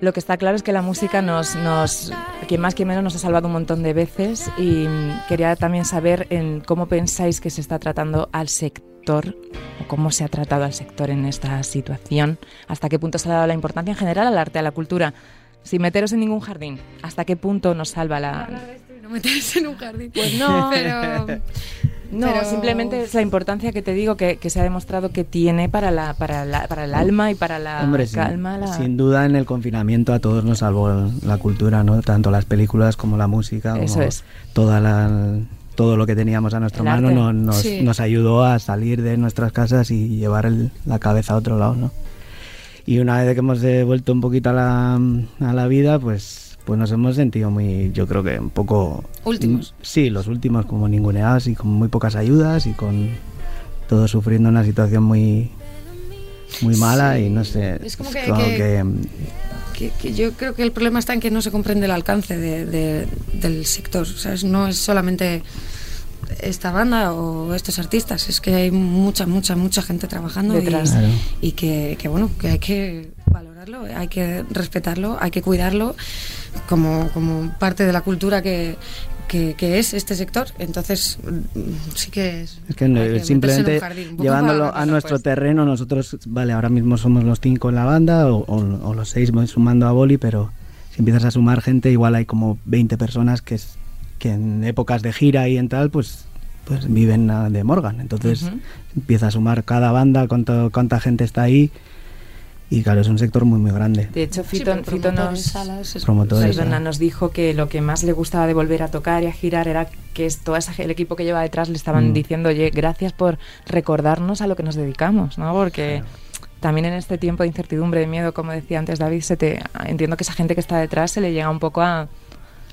Lo que está claro es que la música nos, nos, quien más que menos, nos ha salvado un montón de veces y quería también saber en cómo pensáis que se está tratando al sector o cómo se ha tratado al sector en esta situación, hasta qué punto se ha dado la importancia en general al arte, a la cultura, sin meteros en ningún jardín, hasta qué punto nos salva la... No meterse en un jardín. Pues no. Pero. No, pero- simplemente es la importancia que te digo que, que se ha demostrado que tiene para la, para la, para el alma y para la Hombre, sin, calma. la- sin duda en el confinamiento a todos nos salvó la cultura, ¿no? Tanto las películas como la música, como Eso es. toda la, todo lo que teníamos a nuestra mano no- nos, Sí. nos ayudó a salir de nuestras casas y llevar el- la cabeza a otro lado, ¿no? Y una vez que hemos vuelto un poquito a la, a la vida, pues, pues nos hemos sentido muy, yo creo que un poco... Últimos. Sí, los últimos como ninguneados y con muy pocas ayudas y con todos sufriendo una situación muy muy mala Sí. y no sé Es como es que- como que- que, que, que yo creo que el problema está en que no se comprende el alcance de- de- del sector. ¿sabes? No es solamente esta banda o estos artistas, es que hay mucha, mucha, mucha gente trabajando y- Detrás. Claro. y, que, que, bueno, que hay que valorarlo, hay que respetarlo, hay que cuidarlo como, como parte de la cultura que, que, que es este sector. Entonces, mm, sí que es. es que no- un simplemente jardín, llevándolo a nuestro pues. terreno nosotros vale ahora mismo somos los cinco en la banda o, o- o los seis sumando a Boli pero si empiezas a sumar gente igual hay como 20 personas que es que en épocas de gira y en tal pues pues viven ah, de Morgan entonces Ujú. empieza a sumar cada banda cuánto, cuánta gente está ahí y claro es un sector muy muy grande De hecho, Sí, Fito, pero Fito nos, salas, es- Promotores, perdona, ¿no? nos dijo que lo que más le gustaba de volver a tocar y a girar era que es todo esa- el equipo que lleva detrás le estaban Mm. diciendo, oye, gracias por recordarnos a lo que nos dedicamos, ¿no? Porque también en este tiempo de incertidumbre, de miedo, como decía antes David, se te, entiendo que esa gente que está detrás se le llega un poco a,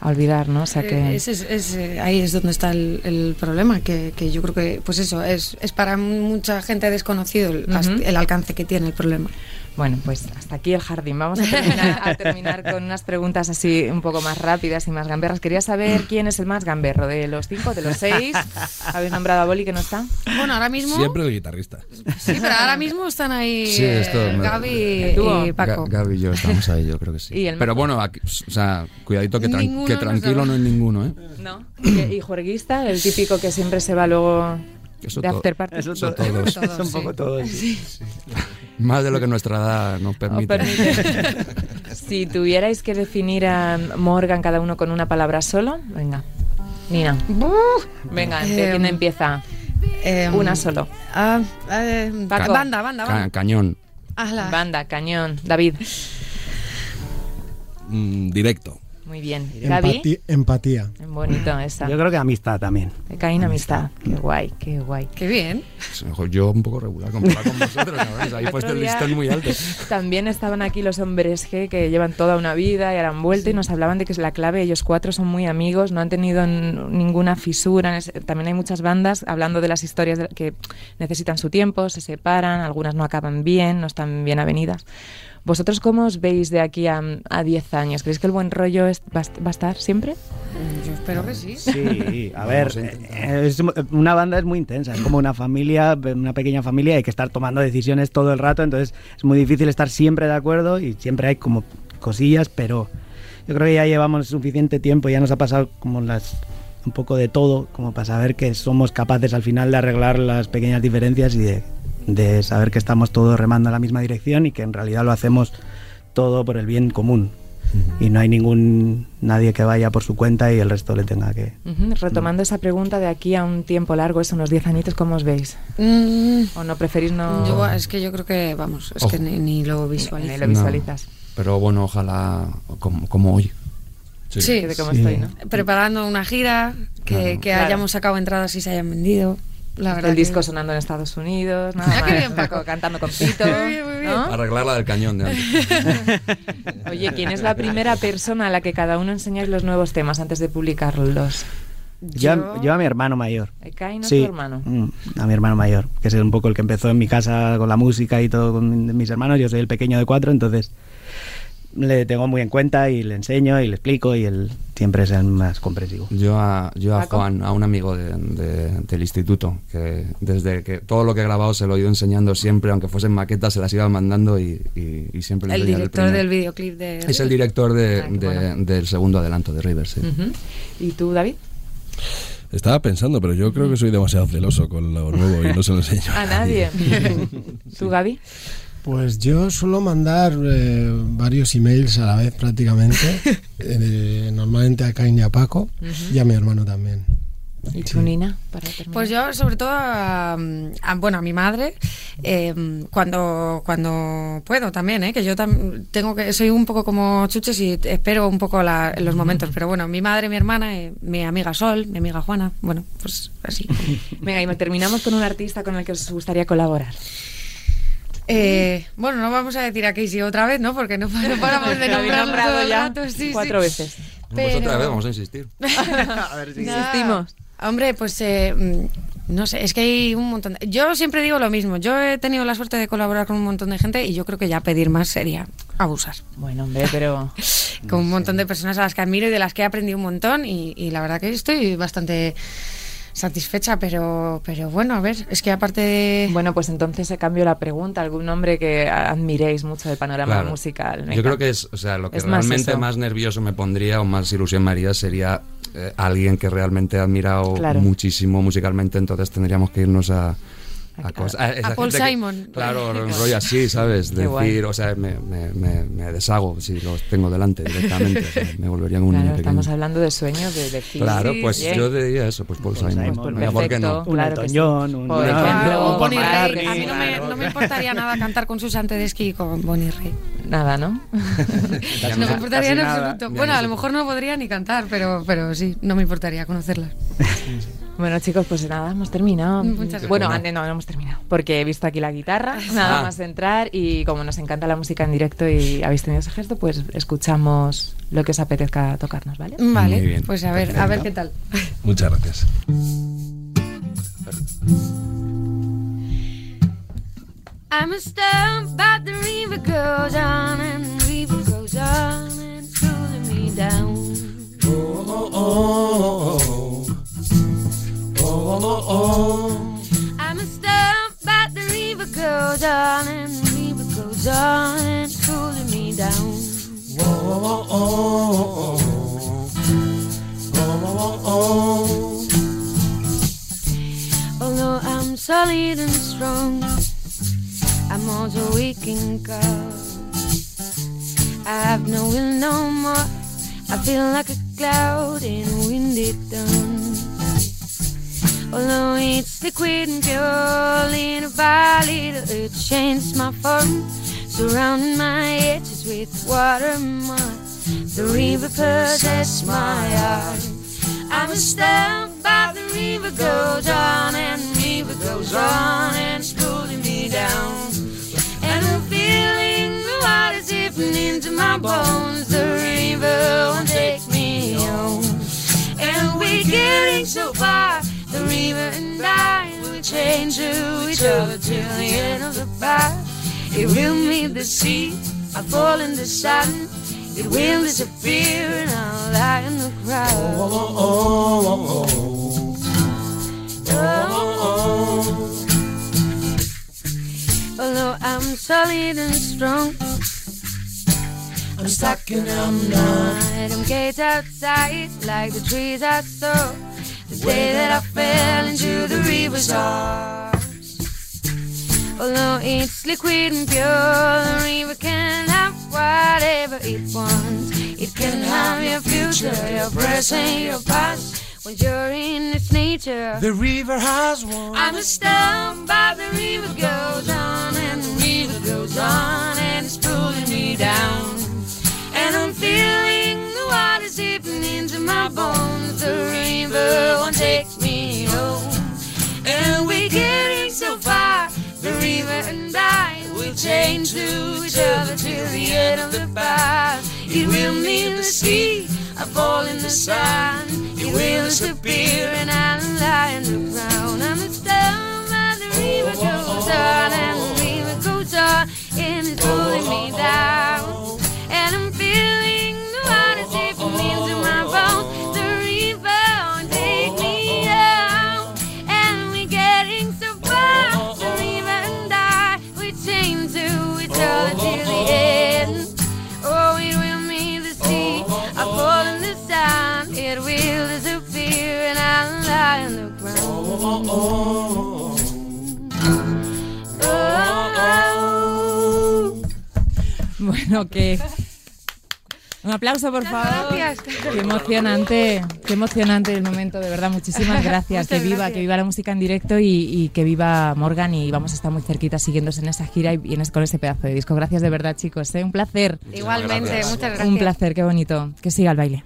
a olvidar, ¿no? O sea que... Eh, ese es- es, eh, ahí es donde está el, el problema, que, que yo creo que, pues eso, es, es para mucha gente desconocido el, Ujú. el alcance que tiene el problema. Bueno, pues hasta aquí el jardín. Vamos a terminar, a [LAUGHS] terminar con unas preguntas así un poco más rápidas y más gamberras. Quería saber quién es el más gamberro de los cinco, de los seis. [LAUGHS] ¿Habéis nombrado a Boli que no está? Bueno, ahora mismo. Siempre de guitarrista. Sí, pero ahora mismo están ahí Sí, eh, esto Gaby y Paco. Ga- Gaby y yo estamos ahí, yo creo que sí. [LAUGHS] ¿Y el Pero bueno, aquí- o sea, cuidadito que, tran- que tranquilo no es ninguno, ¿eh? No. ¿Y, y juerguista? El típico que siempre se va luego Eso de after party. Eso Eso to- todos. eso un sí. poco todos sí. Más de lo que nuestra edad nos ¿Os permite. permite? [LAUGHS] si tuvierais que definir a Morgan cada uno con una palabra solo, venga. Nina. Venga, ¿de Em, ¿quién empieza? Eh, Una solo. ah, eh, Paco. banda, banda, Ca- banda. cañón. Ala. Banda, cañón. David. Mm, directo. Muy bien. Gaby. Empati- empatía. Bonito esa. yo creo que amistad también Caín amistad. Qué guay, qué guay. Qué bien. Yo un poco regular comparado con vosotros, ¿sabes? Ahí puesto el listón muy alto. También estaban aquí los hombres G que llevan toda una vida y ahora han vuelto y nos hablaban de que es la clave. Ellos cuatro son muy amigos, no han tenido ninguna fisura. También hay muchas bandas hablando de las historias de- que necesitan su tiempo, se separan, algunas no acaban bien, no están bien avenidas. ¿Vosotros cómo os veis de aquí a, a 10 años? ¿Creéis que el buen rollo es- va, a est- va a estar siempre? Yo espero que sí. Sí, a ver, a eh, es- una banda es muy intensa, es como una familia, una pequeña familia, hay que estar tomando decisiones todo el rato, entonces es muy difícil estar siempre de acuerdo y siempre hay como cosillas, pero yo creo que ya llevamos suficiente tiempo, ya nos ha pasado como las un poco de todo, como para saber que somos capaces al final de arreglar las pequeñas diferencias y de, de saber que estamos todos remando en la misma dirección y que en realidad lo hacemos todo por el bien común. Y no hay ningún nadie que vaya por su cuenta y el resto le tenga que, Retomando esa pregunta de aquí a un tiempo largo, es unos 10 añitos, ¿cómo os veis? Mm, ¿O no preferís no...? yo, es que yo creo que, vamos, es que ni, ni lo ni visualizas? Pero bueno, ojalá como, como hoy. Sí. Sí. Que de cómo Sí. estoy, ¿no? Preparando una gira, que, Claro. que Claro. hayamos sacado entradas y se hayan vendido. La verdad el que- disco sonando en Estados Unidos, [LAUGHS] nada Ah, qué más, bien, Paco. Cantando con Pito, Muy bien, muy bien. ¿no? Arreglar la del cañón de antes. [LAUGHS] Oye, ¿quién es la primera persona a la que cada uno enseñáis los nuevos temas antes de publicarlos? Yo, yo a mi hermano mayor. Kai, ¿no es Sí, tu hermano? mm, a mi hermano mayor, que es un poco el que empezó en mi casa con la música y todo con mis hermanos. Yo soy el pequeño de cuatro, entonces le tengo muy en cuenta y le enseño y le explico y él siempre es el más comprensivo. Yo a, yo a. Juan, a un amigo de- de- del instituto, que desde que todo lo que he grabado se lo he ido enseñando siempre, aunque fuesen maquetas, se las iba mandando y, y- y siempre le El director primer- del videoclip de... Es el director de- Ah, qué de- bueno. del segundo adelanto de River, sí. Ujú. ¿Y tú, David? Estaba pensando, pero yo creo que soy demasiado celoso con lo nuevo y no se lo enseño. A nadie. [LAUGHS] ¿Tú, Gaby? [LAUGHS] Pues yo suelo mandar eh, varios emails a la vez prácticamente, [LAUGHS] eh, normalmente a Cain y a Paco y a mi hermano también. ¿Y tú, Nina? Para terminar. Pues yo, sobre todo, a, a- bueno, a mi madre, eh, cuando, cuando puedo también, ¿eh? que yo tam- tengo que, soy un poco como chuches y espero un poco la- los momentos, pero bueno, mi madre, mi hermana, eh, mi amiga Sol, mi amiga Juana, bueno, pues así. [LAUGHS] Venga, y terminamos con un artista con el que os gustaría colaborar. Eh, bueno, no vamos a decir a Casey otra vez, ¿no? Porque no, no paramos [LAUGHS] de nombrarlo nombrado todo el ya rato, sí, sí. cuatro veces. Pues otra Pero- vez vamos a insistir. [LAUGHS] Insistimos. Hombre, pues eh, mm, no sé, es que hay un montón. De... Yo siempre digo lo mismo. Yo he tenido la suerte de colaborar con un montón de gente y yo creo que ya pedir más sería abusar. Bueno, hombre, pero... [LAUGHS] Con un montón de personas a las que admiro y de las que he aprendido un montón y, y la verdad que estoy bastante satisfecha, pero, pero bueno, a ver, es que aparte de... Bueno, pues entonces se cambio la pregunta. ¿Algún nombre que admiréis mucho del panorama Claro. musical? Yo creo que es, o sea, lo que Es realmente más, nervioso me pondría o más ilusión me haría sería eh, alguien que realmente he admirado Claro. muchísimo musicalmente, entonces tendríamos que irnos a, a, A- Paul que- Simon. claro, [LAUGHS] un rollo así, ¿sabes? Qué Decir, guay. o sea, me, me, me, me deshago si los tengo delante directamente, o sea, [LAUGHS] me volvería un Claro, niño pequeño. estamos hablando de sueños, de decir... Claro, Sí, pues yo diría eso, pues Paul Paul Simon. Simon, ¿por qué no? perfecto. Un Claro Elton que sí. John, un- Por Ah, ejemplo, Bonnie. A mí no me, claro, no me importaría nada cantar con Susan Tedeschi y con Bonnie Raitt. Nada, ¿no? [LAUGHS] No me importaría en absoluto. Bueno, a lo mejor no podría ni cantar, pero, pero sí, no me importaría conocerlas. Bueno, chicos, pues nada, hemos terminado. Muchas gracias. Bueno, antes no, no hemos terminado, porque he visto aquí la guitarra, nada Ah. más entrar, y como nos encanta la música en directo y habéis tenido ese gesto, pues escuchamos lo que os apetezca tocarnos, ¿vale? Vale, Muy bien. pues a ver, a ver qué tal. Muchas gracias. I'm a stump, but the river goes on and the river goes on and it's pulling me down. I'm a stump, but the river goes on and the river goes on and it's pulling me down. Although I'm solid and strong, I'm also weak and cold. I have no will no more. I feel like a cloud in a windy dawn. Although it's liquid and pure, little by little it changed my form, surrounding my edges with water mud. The river possessed my heart. I'm a stump, but the river goes on and the river goes on and it's pulling me down. And I'm feeling the water zipping into my bones. The river won't take me home. And we're getting so far. The river and I will change to each other till the end of the path. It will meet the sea. I fall in the sun. It will disappear and I'll lie in the crowd. Although I'm solid and strong, I'm stuck and I'm not. I'm caged outside like the trees I saw. The day that I fell into the river's arms. Although it's liquid and pure, the river can have whatever it wants. It can have your future, your present, your past. When you're in its nature, The river has won. I'm a stone, but the river goes on and the river goes on and it's pulling me down. And I'm feeling water into my bones. The river won't take me home. And we're getting so far. The river and I will change to each other till the end of the path. It will meet the sea. I fall in the sand. Bueno, que... Un aplauso, por favor. Gracias. Qué emocionante, qué emocionante el momento, de verdad. Muchísimas [LAUGHS] gracias. que viva, gracias. que viva la música en directo y, y que viva Morgan y vamos a estar muy cerquita siguiéndose en esa gira y vienes con ese pedazo de disco. Gracias de verdad, chicos. ¿eh? Un placer. Igualmente, gracias. muchas gracias. Un placer, qué bonito. Que siga el baile.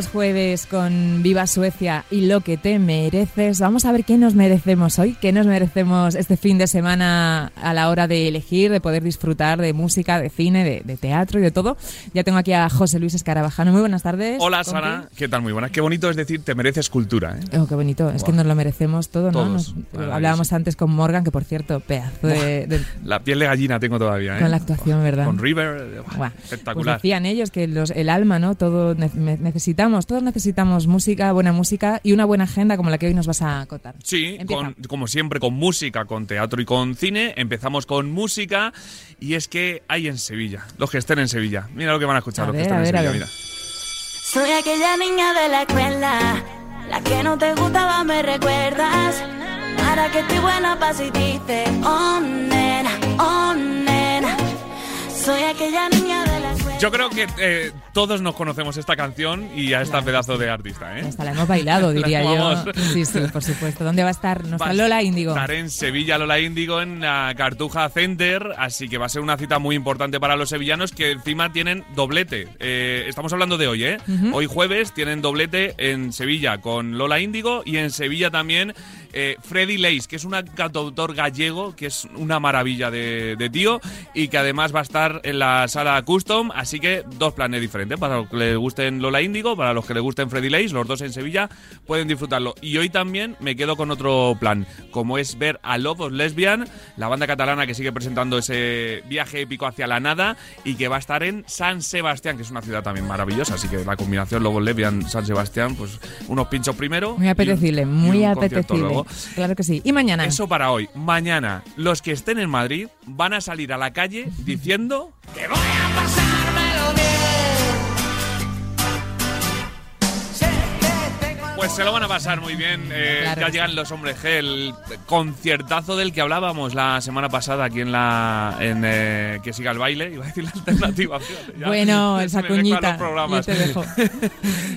Bueno, jueves con Viva Suecia y lo que te mereces, vamos a ver qué nos merecemos hoy, qué nos merecemos este fin de semana a la hora de elegir, de poder disfrutar de música, de cine, de, de teatro y de todo. Ya tengo aquí a José Luis Escarabajano. Muy buenas tardes. Hola compi. Sara, ¿qué tal? Muy buenas. Qué bonito es decir, te mereces cultura, ¿eh? Oh, qué bonito, es que nos lo merecemos todo, ¿no? Nos- hablábamos antes con Morgan, que por cierto, pedazo de, de- La piel de gallina tengo todavía, ¿eh? con la actuación, ¿verdad? Con River, buah, Buah, Pues espectacular. decían ellos que los, el alma, ¿no? Todo necesitamos, todos necesitamos música, buena música y una buena agenda como la que hoy nos vas a acotar. Sí, con- como siempre, con música, con teatro y con cine. Empezamos con música y es que hay en Sevilla, los que estén en Sevilla. Mira lo que van a escuchar A los ver, que estén ver, en Sevilla, mira. Soy aquella niña de la escuela, la que no te gustaba, me recuerdas. Ahora que estoy buena pa' si dices, oh nena, oh nena. Soy aquella niña de la escuela. Yo creo que eh, todos nos conocemos esta canción y a esta pedazo de artista, ¿eh? Hasta la hemos bailado, [LAUGHS] diría yo. Sí, sí, por supuesto. ¿Dónde va a estar nuestra Lola Índigo? Estar en Sevilla Lola Índigo en la Cartuja Center, así que va a ser una cita muy importante para los sevillanos que encima tienen doblete. Eh, estamos hablando de hoy, ¿eh? Hoy jueves tienen doblete en Sevilla con Lola Índigo y en Sevilla también eh, Freddy Leis, que es un cantautor gallego, que es una maravilla de, de tío y que además va a estar en la sala Custom, así que dos planes diferentes. Para los que les gusten Lola Índigo, para los que les gusten Freddy Leis, los dos en Sevilla pueden disfrutarlo. Y hoy también me quedo con otro plan, como es ver a Lobos Lesbian, la banda catalana que sigue presentando ese viaje épico hacia la nada y que va a estar en San Sebastián, que es una ciudad también maravillosa, así que la combinación Lobos Lesbian San Sebastián, pues unos pinchos primero. Muy un- apetecible, muy apetecible. Claro que sí. Y mañana. Eso para hoy. Mañana, los que estén en Madrid van a salir a la calle diciendo que voy a pasármelo Pues se lo van a pasar muy bien. Eh, Claro ya llegan los hombres G, el conciertazo del que hablábamos la semana pasada aquí en la. en eh, Que siga el baile. Iba a decir la alternativa. ya Bueno, [LAUGHS] esa cuñita. Yo te dejo. [LAUGHS]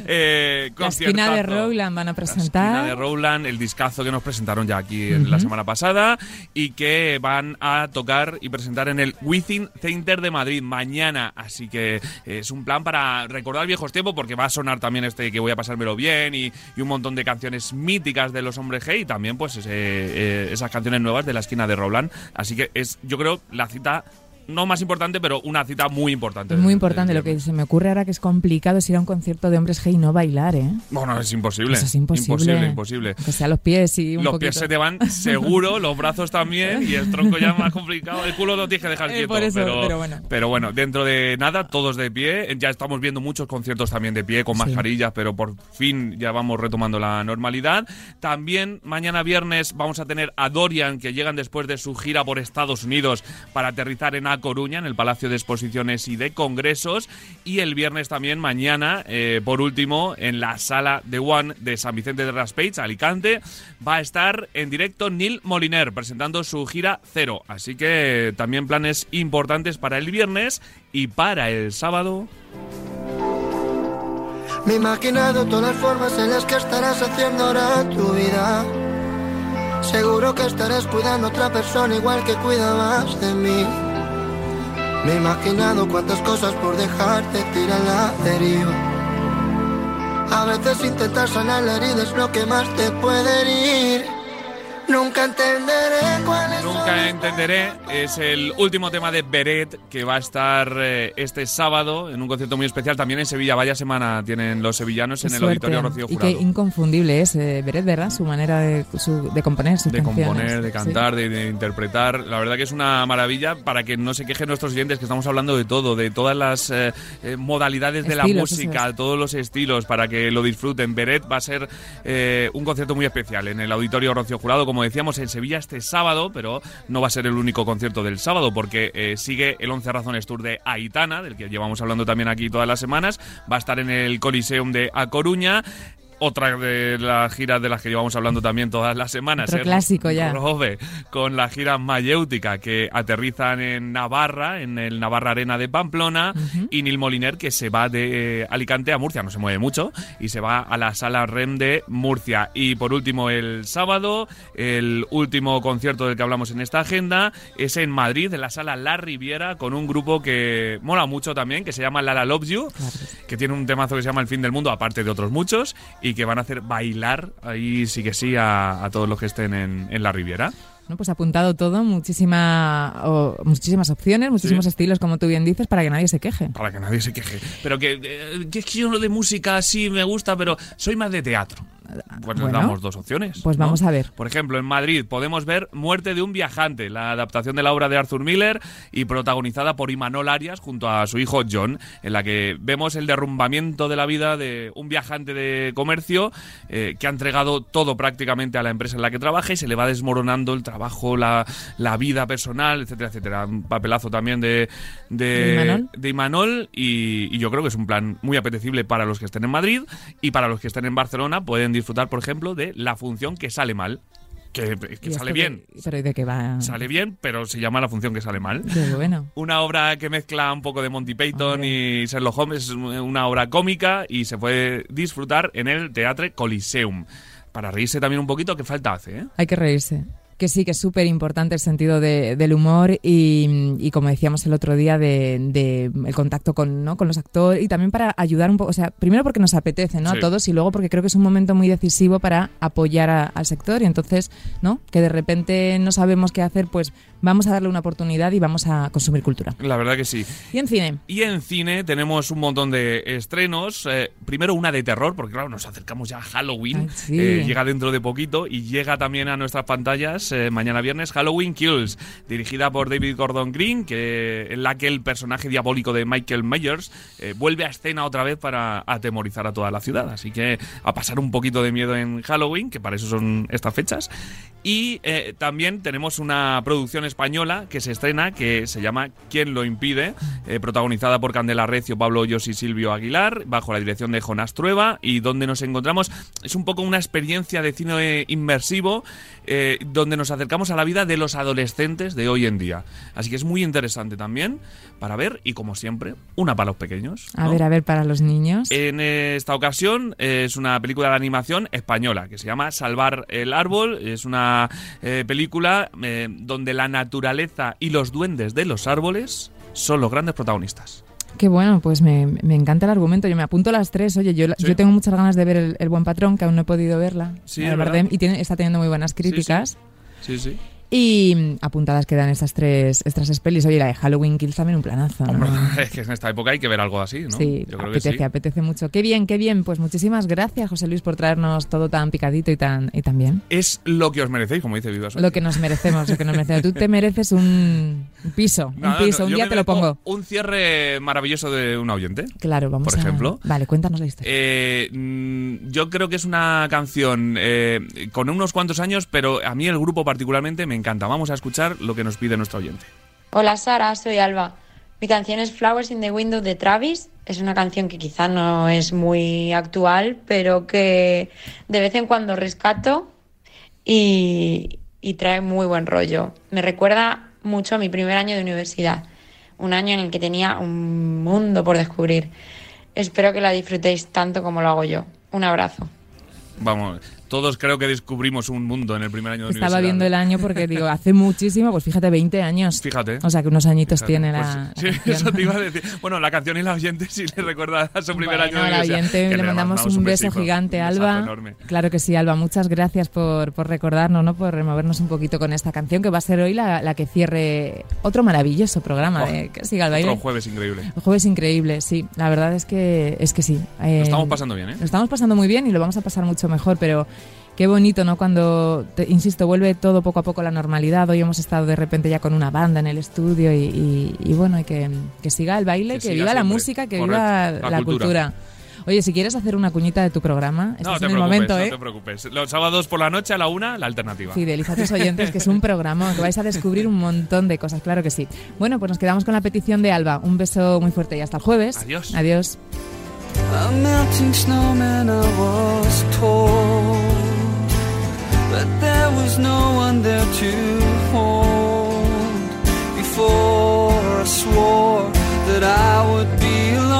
Eh, La de. Rowland van a La presentar. esquina de Rowland, el discazo que nos presentaron ya aquí en la semana pasada y que van a tocar y presentar en el Within Center de Madrid mañana. Así que es un plan para recordar viejos tiempos porque va a sonar también este que voy a pasármelo bien y, y un montón de canciones míticas de los hombres G y también pues ese, eh, esas canciones nuevas de la esquina de Rowland. Así que es, yo creo, la cita no más importante, pero una cita muy importante. Muy importante. Lo que se me ocurre ahora que es complicado es ir a un concierto de hombres G y no bailar, ¿eh? Bueno, es imposible. Eso es imposible. Imposible, imposible. Que sea los pies y un los poquito. pies se te van seguro, [LAUGHS] los brazos también y el tronco ya más complicado. El culo lo tienes que dejar Eh, quieto. por eso, pero, pero bueno. pero bueno, dentro de nada, todos de pie. Ya estamos viendo muchos conciertos también de pie con Sí. mascarillas, pero por fin ya vamos retomando la normalidad. También mañana viernes vamos a tener a Dorian, que llegan después de su gira por Estados Unidos para aterrizar en Coruña, en el Palacio de Exposiciones y de Congresos. Y el viernes también, mañana, eh, por último, en la sala de One de San Vicente de Raspage, Alicante, va a estar en directo Neil Moliner presentando su gira Cero. Así que también planes importantes para el viernes y para el sábado. Me he todas las formas en las que estarás haciendo ahora tu vida. Seguro que estarás cuidando a otra persona igual que cuidabas de mí. Me he imaginado cuántas cosas por dejarte tirar la deriva. A veces intentar sanar la herida es lo que más te puede herir. Nunca entenderé cuáles son Nunca entenderé. Es el último tema de Beret que va a estar eh, este sábado en un concierto muy especial también en Sevilla. Vaya semana tienen los sevillanos en el. Auditorio Rocío Y qué Jurado. inconfundible es eh, Beret, ¿verdad? Su manera de, su- de componer sus de canciones. componer, de Sí. cantar, de, de interpretar. La verdad que es una maravilla para que no se quejen nuestros oyentes, que estamos hablando de todo, de todas las eh, eh, modalidades de la música, es. todos los estilos, para que lo disfruten. Beret va a ser eh, un concierto muy especial en el Auditorio Rocío Jurado, como decíamos, en Sevilla este sábado, pero no va a ser el único concierto del sábado, porque eh, sigue el 11 Razones Tour de Aitana, del que llevamos hablando también aquí todas las semanas. Va a estar en el Coliseum de A Coruña. Otra de las giras de las que llevamos hablando también todas las semanas. Otro es clásico ya. Robe, con la gira mayéutica que aterrizan en Navarra, en el Navarra Arena de Pamplona, y Nil Moliner que se va de eh, Alicante a Murcia, no se mueve mucho, y se va a la sala REM de Murcia. Y por último, el sábado, el último concierto del que hablamos en esta agenda es en Madrid, en la sala La Riviera, con un grupo que mola mucho también, que se llama Lala Loves You, que tiene un temazo que se llama El fin del mundo, aparte de otros muchos, y que van a hacer bailar ahí sí que sí a, a todos los que estén en, en la Riviera. Bueno, pues apuntado todo, muchísima, muchísimas opciones, muchísimos Sí. estilos, como tú bien dices, para que nadie se queje. Para que nadie se queje. Pero que, eh, que es que yo lo de música sí me gusta, pero soy más de teatro. Pues nos damos dos opciones. pues ¿no? vamos a ver. Por ejemplo, en Madrid podemos ver Muerte de un viajante, la adaptación de la obra de Arthur Miller y protagonizada por Imanol Arias junto a su hijo John, en la que vemos el derrumbamiento de la vida de un viajante de comercio eh, que ha entregado todo prácticamente a la empresa en la que trabaja y se le va desmoronando el trabajo, la, la vida personal, etcétera, etcétera. Un papelazo también de, de, ¿De Imanol? de Imanol y, y yo creo que es un plan muy apetecible para los que estén en Madrid y para los que estén en Barcelona pueden disfrutar, por ejemplo, de La función que sale mal. Que, que ¿Y sale bien. qué- pero ¿y de qué va? Sale bien, pero se llama La función que sale mal. Bueno. Una obra que mezcla un poco de Monty Python y Sherlock Holmes, es una obra cómica y se puede disfrutar en el Teatre Coliseum. Para reírse también un poquito, ¿qué falta hace? eh? Hay que reírse. Que sí, que es súper importante el sentido de- del humor y, y como decíamos el otro día, de, de el contacto con, ¿no? con los actores y también para ayudar un poco, o sea, primero porque nos apetece ¿no? Sí. a todos y luego porque creo que es un momento muy decisivo para apoyar a- al sector y entonces, ¿no? Que de repente no sabemos qué hacer, pues vamos a darle una oportunidad y vamos a consumir cultura. La verdad que sí. Y en cine, Y en cine tenemos un montón de estrenos. Eh, primero una de terror, porque claro, nos acercamos ya a Halloween. Ay, sí. Eh, llega dentro de poquito y llega también a nuestras pantallas eh, mañana viernes, Halloween Kills, dirigida por David Gordon Green, que, en la que el personaje diabólico de Michael Myers eh, vuelve a escena otra vez para atemorizar a toda la ciudad. Así que a pasar un poquito de miedo en Halloween, que para eso son estas fechas. Y eh, también tenemos una producción española que se estrena que se llama ¿Quién lo impide? Protagonizada por Candela Recio, Pablo Hoyos y Silvio Aguilar, bajo la dirección de Jonás Trueba. Y donde nos encontramos es un poco una experiencia de cine inmersivo eh, donde nos acercamos a la vida de los adolescentes de hoy en día. Así que es muy interesante también para ver y como siempre, una para los pequeños. A ver, a ver, para los niños. En esta ocasión eh, es una película de animación española que se llama Salvar el Árbol. Es una eh, película eh, donde la naturaleza y los duendes de los árboles son los grandes protagonistas. Qué bueno, pues me, me encanta el argumento. Yo me apunto a las tres. Oye, yo, Sí. yo tengo muchas ganas de ver el, El Buen Patrón, que aún no he podido verla. Sí, es verdad. y tiene, está teniendo muy buenas críticas. Sí, sí. Y mm, apuntadas quedan estas tres, estas tres pelis. Oye, la de Halloween Kills también un planazo. ¿no? Hombre, [LAUGHS] es que en esta época hay que ver algo así, ¿no? Sí, Yo creo que apetece, sí. apetece mucho. Qué bien, qué bien. Pues muchísimas gracias, José Luis, por traernos todo tan picadito y tan, y tan bien. Es lo que os merecéis, como dice Viva Lo que nos merecemos, lo que nos merecemos. Tú te mereces un piso, un piso. no, un día te lo pongo. Un cierre maravilloso de un oyente. Claro, vamos Por a... ejemplo. Vale, cuéntanos la historia. Eh, mm, yo creo que es una canción eh, con unos cuantos años, pero a mí el grupo particularmente me encanta. Vamos a escuchar lo que nos pide nuestro oyente. Hola Sara, soy Alba. Mi canción es Flowers in the Window de Travis. Es una canción que quizá no es muy actual, pero que de vez en cuando rescato y, y trae muy buen rollo. Me recuerda mucho a mi primer año de universidad, un año en el que tenía un mundo por descubrir. Espero que la disfrutéis tanto como lo hago yo. Un abrazo. Vamos, todos creo que descubrimos un mundo en el primer año de Estaba universidad. viendo el año porque digo, hace [LAUGHS] muchísimo, pues fíjate, 20 años. Fíjate. O sea, que unos añitos Fíjate, tiene pues, la, sí, la canción. eso te iba a decir. Bueno, la canción y la oyente sí le recuerda a su primer Bueno, año de universidad. oyente Que le mandamos un beso gigante, un Alba. enorme. Claro que sí, Alba. Muchas gracias por, por recordarnos, ¿no? por removernos un poquito con esta canción que va a ser hoy la, la que cierre otro maravilloso programa Oh, de que siga el baile. Otro jueves increíble. El jueves increíble, sí. La verdad es que es que sí. Eh, Lo estamos pasando bien, ¿eh? Lo estamos pasando muy bien y lo vamos a pasar mucho mejor, pero qué bonito, ¿no? Cuando, te- insisto, vuelve todo poco a poco a la normalidad. Hoy hemos estado de repente ya con una banda en el estudio y, y- y bueno, y que, que siga el baile, Que viva la música, que Correcto. viva La la, cultura. cultura. Oye, si quieres hacer una cuñita de tu programa, No estás te en el preocupes, momento, no ¿eh? te preocupes. Los sábados por la noche a la una, la alternativa. Fideliza a tus [LAUGHS] oyentes, que es un programa que vais a descubrir un montón de cosas, claro que sí. Bueno, pues nos quedamos con la petición de Alba. Un beso muy fuerte y hasta el jueves. Adiós. Adiós. But there was no one there to hold Before I swore that I would be alone